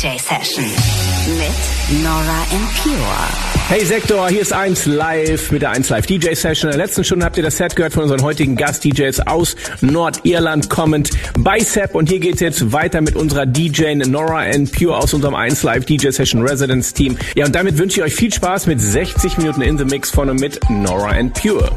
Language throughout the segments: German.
DJ Session mit Nora En Pure. Hey Sektor, hier ist 1 Live mit der 1 Live DJ Session. In der letzten Stunde habt ihr das Set gehört von unseren heutigen Gast-DJs aus Nordirland kommend bei Sepp. Und hier geht's jetzt weiter mit unserer DJ Nora N. Pure aus unserem 1 Live DJ Session Residence Team. Ja, und damit wünsche ich euch viel Spaß mit 60 Minuten in the Mix von und mit Nora N. Pure.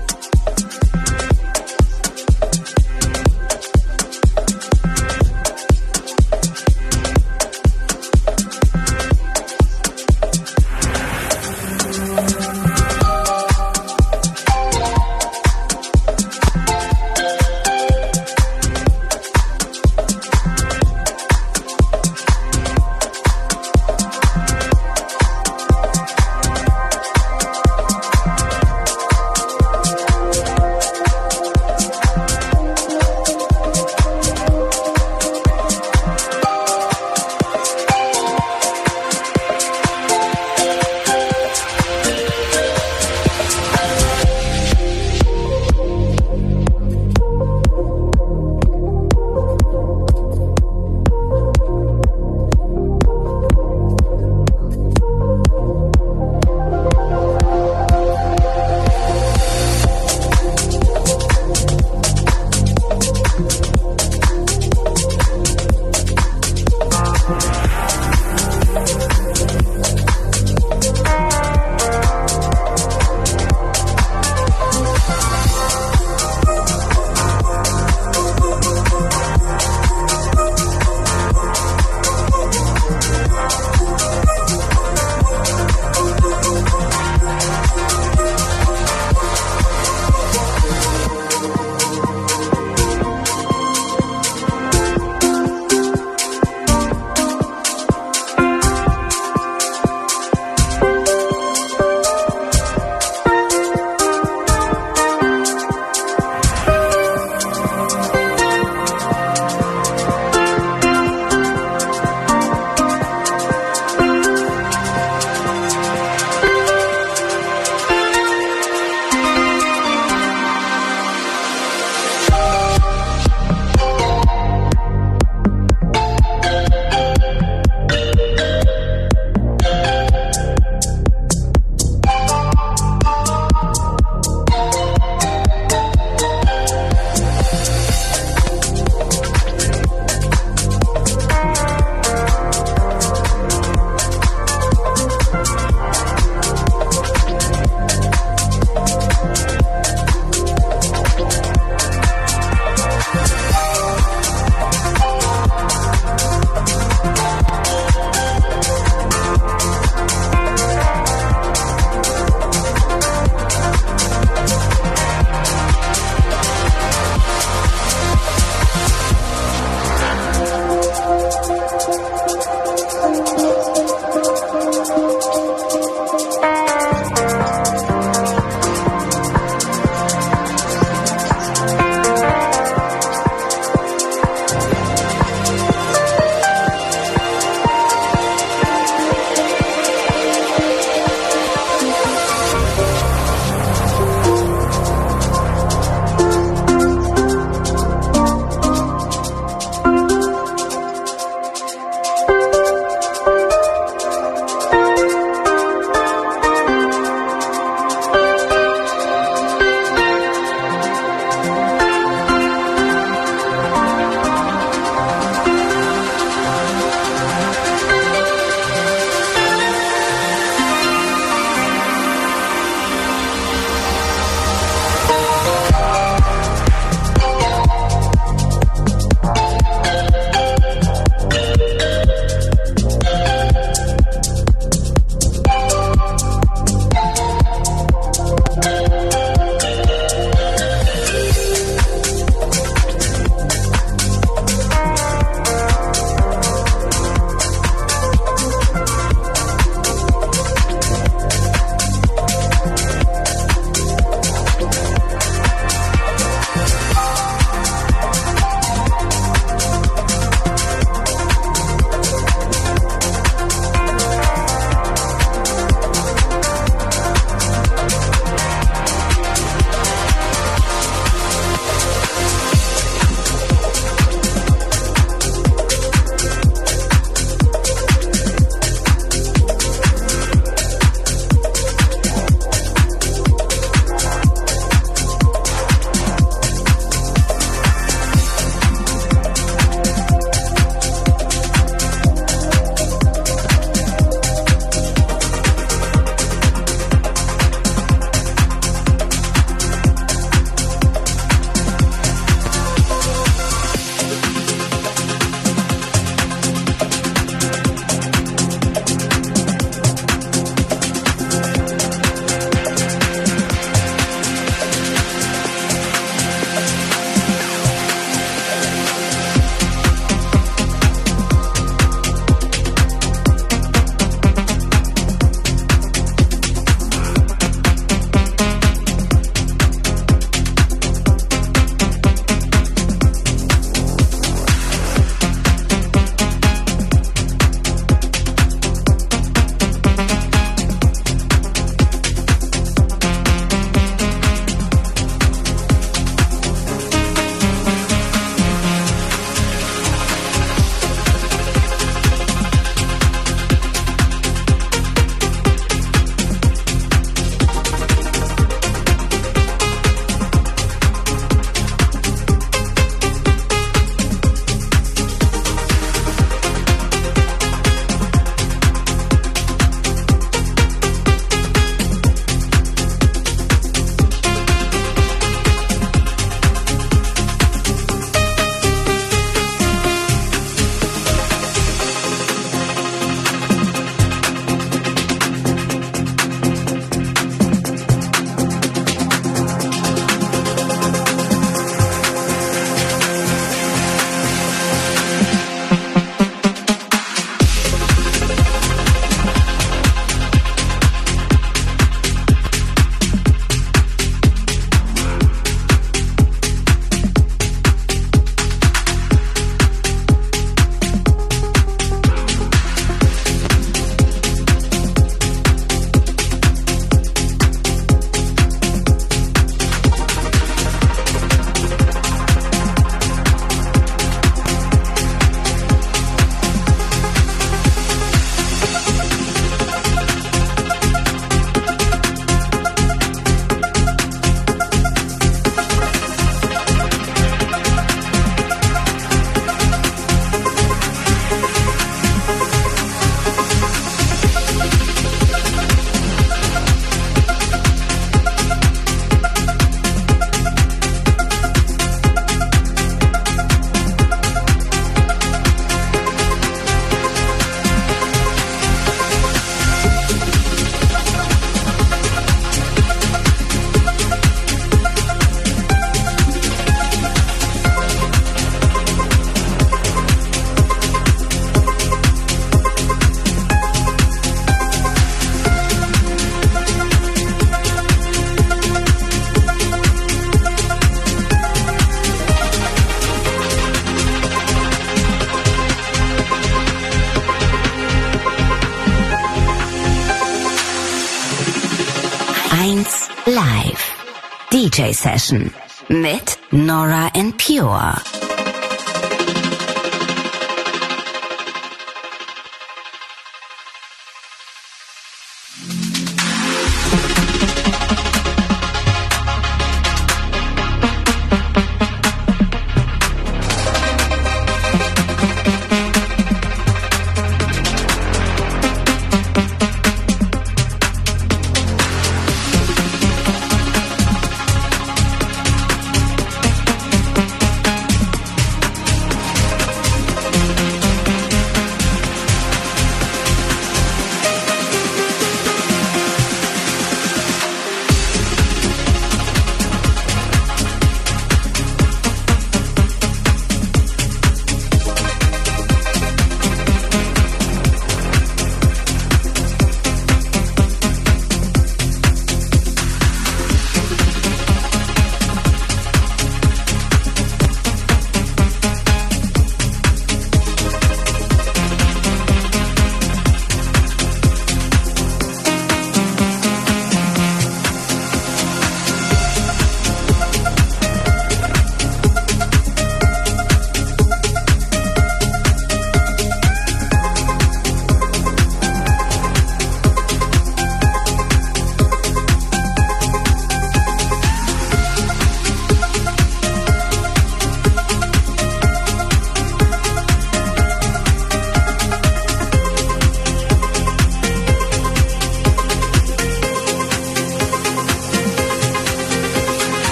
Session mit Nora and Pure.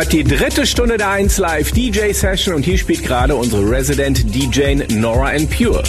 Hört die dritte Stunde der 1 Live DJ Session und hier spielt gerade unsere Resident DJ Nora and Pure.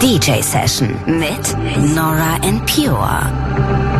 DJ Session mit Nora En Pure.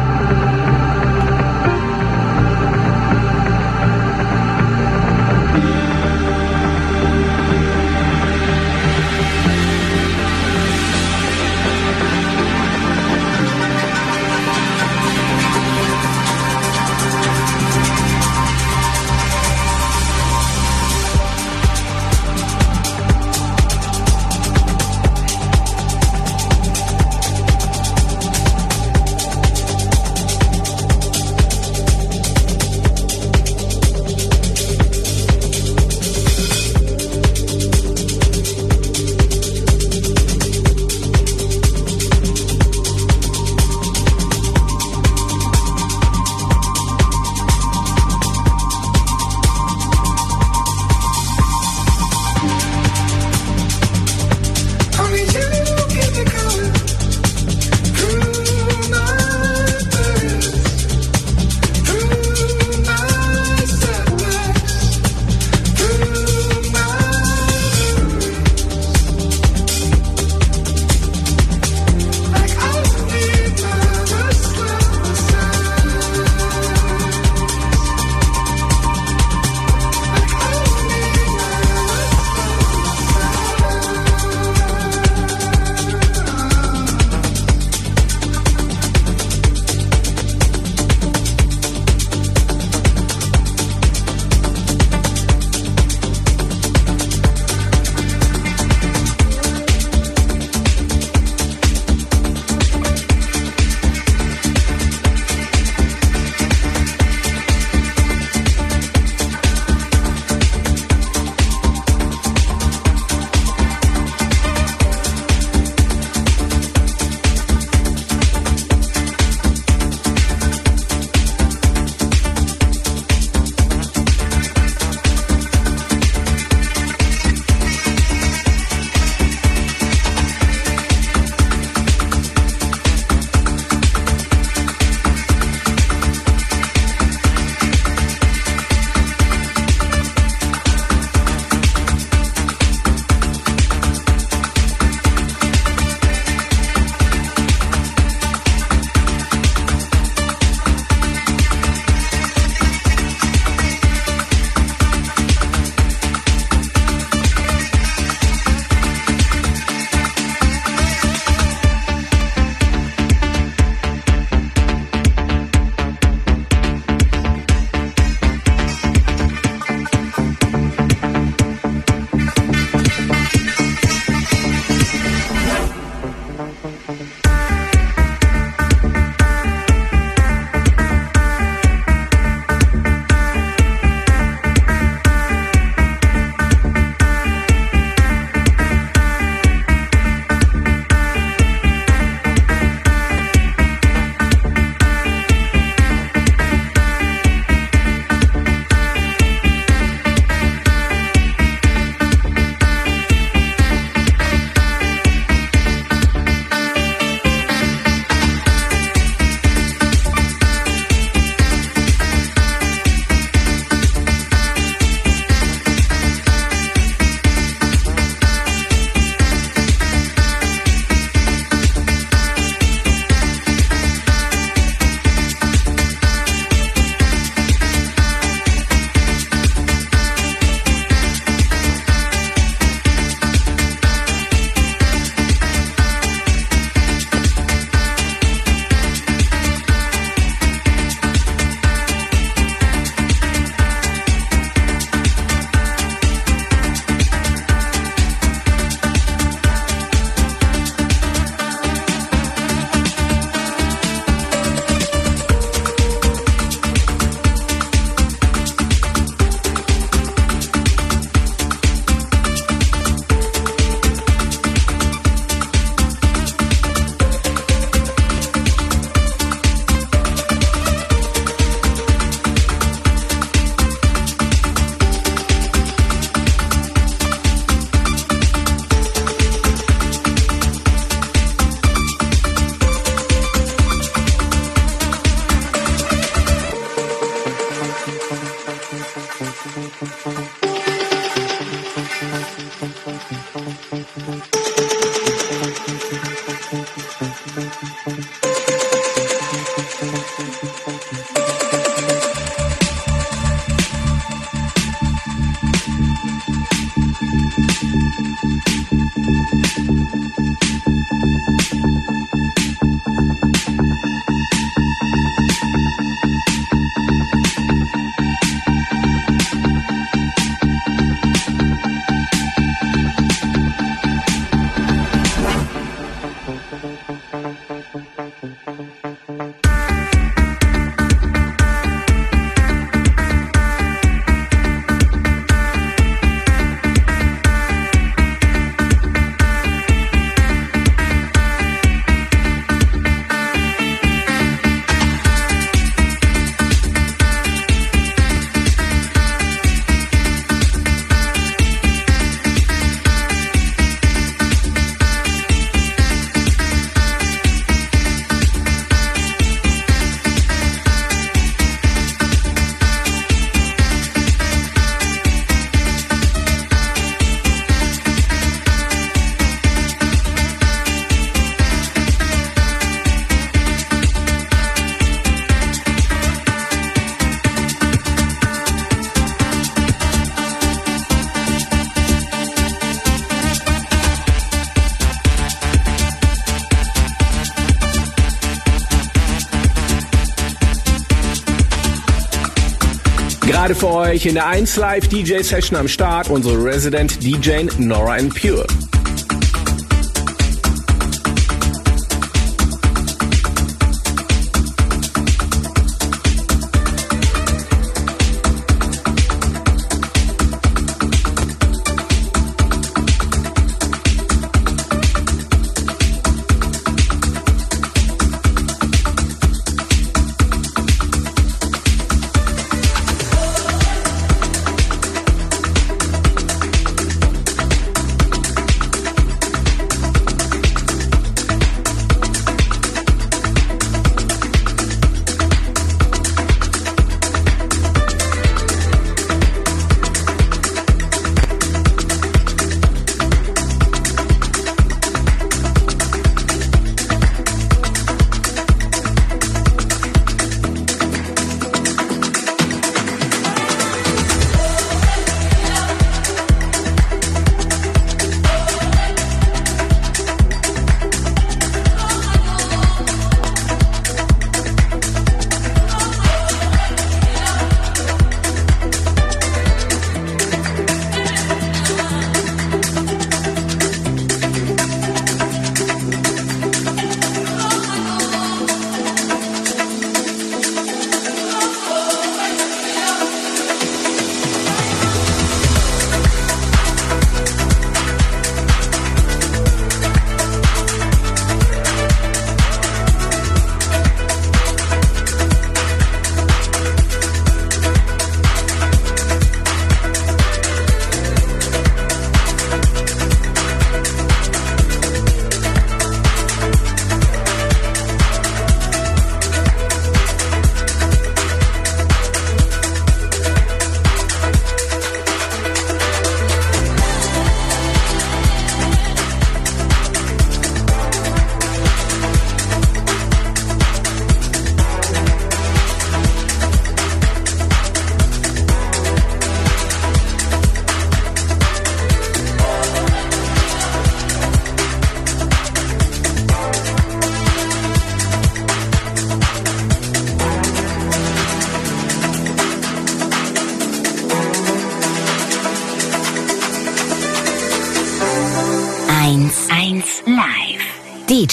Für euch in der 1 Live DJ Session am Start unsere Resident DJ Nora and Pure.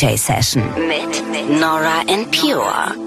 DJ Session mit Nora and Pure.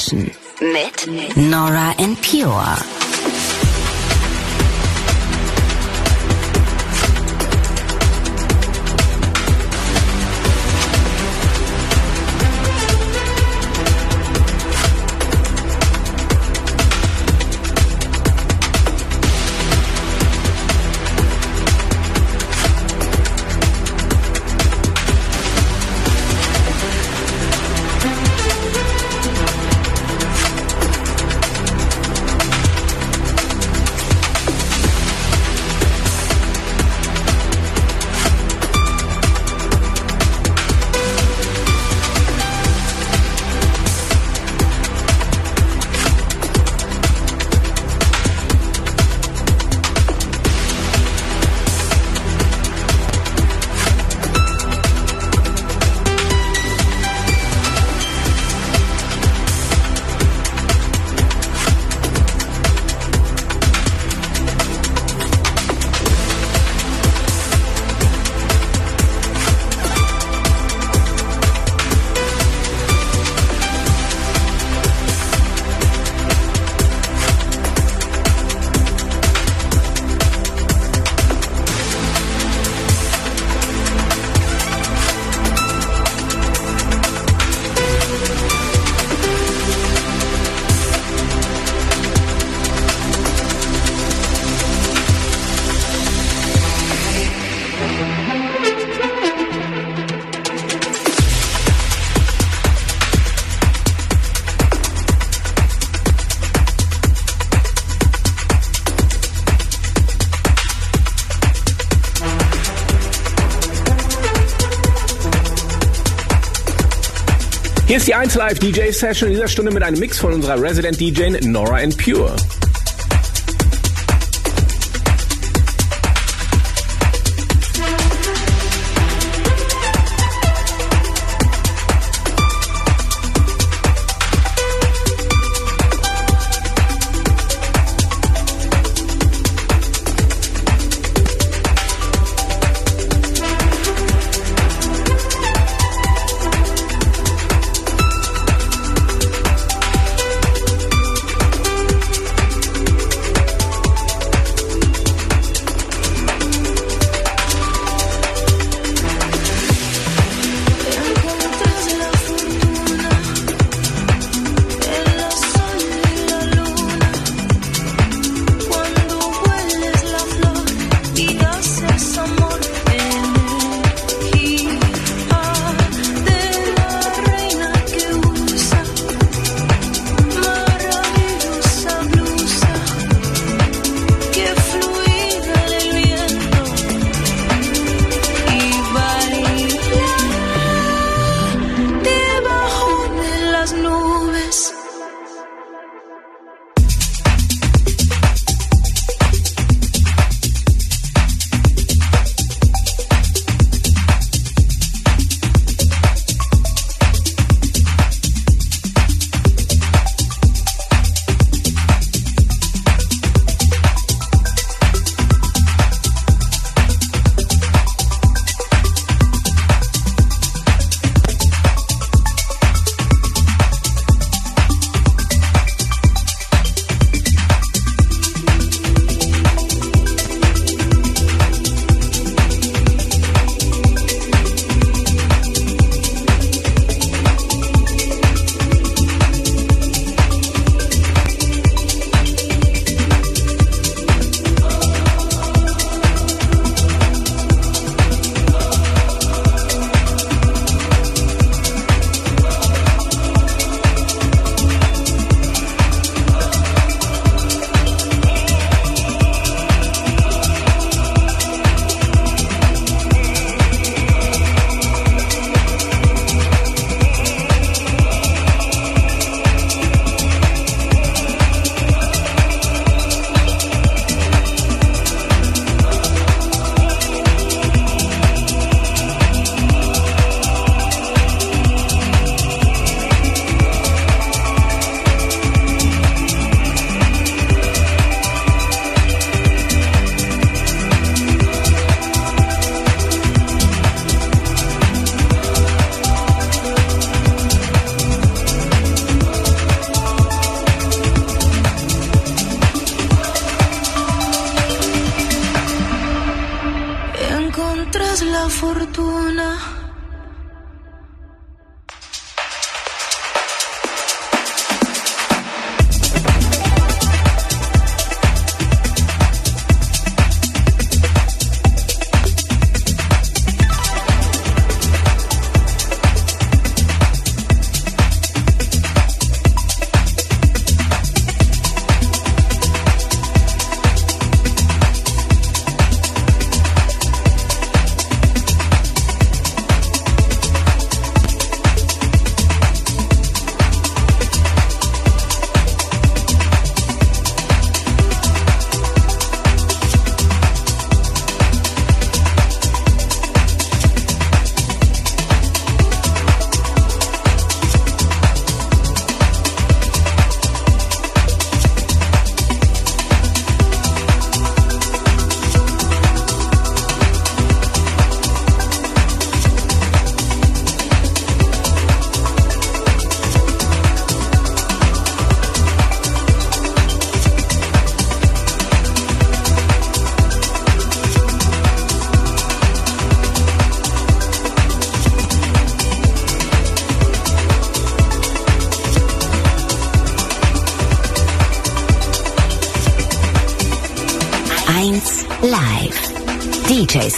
DJ 1 Live DJ Session in dieser Stunde mit einem Mix von unserer Resident DJ Nora and Pure.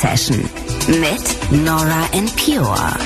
Session mit Nora and Pure.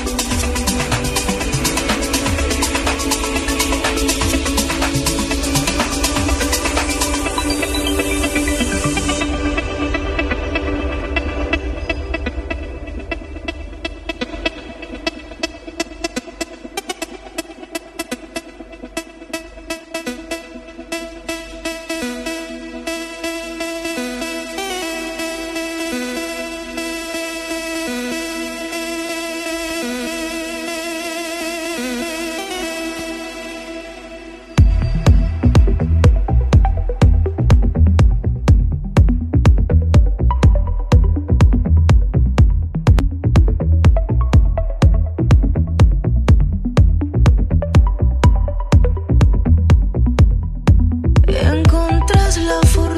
love for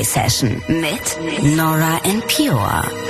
Session mit Nora and Pure.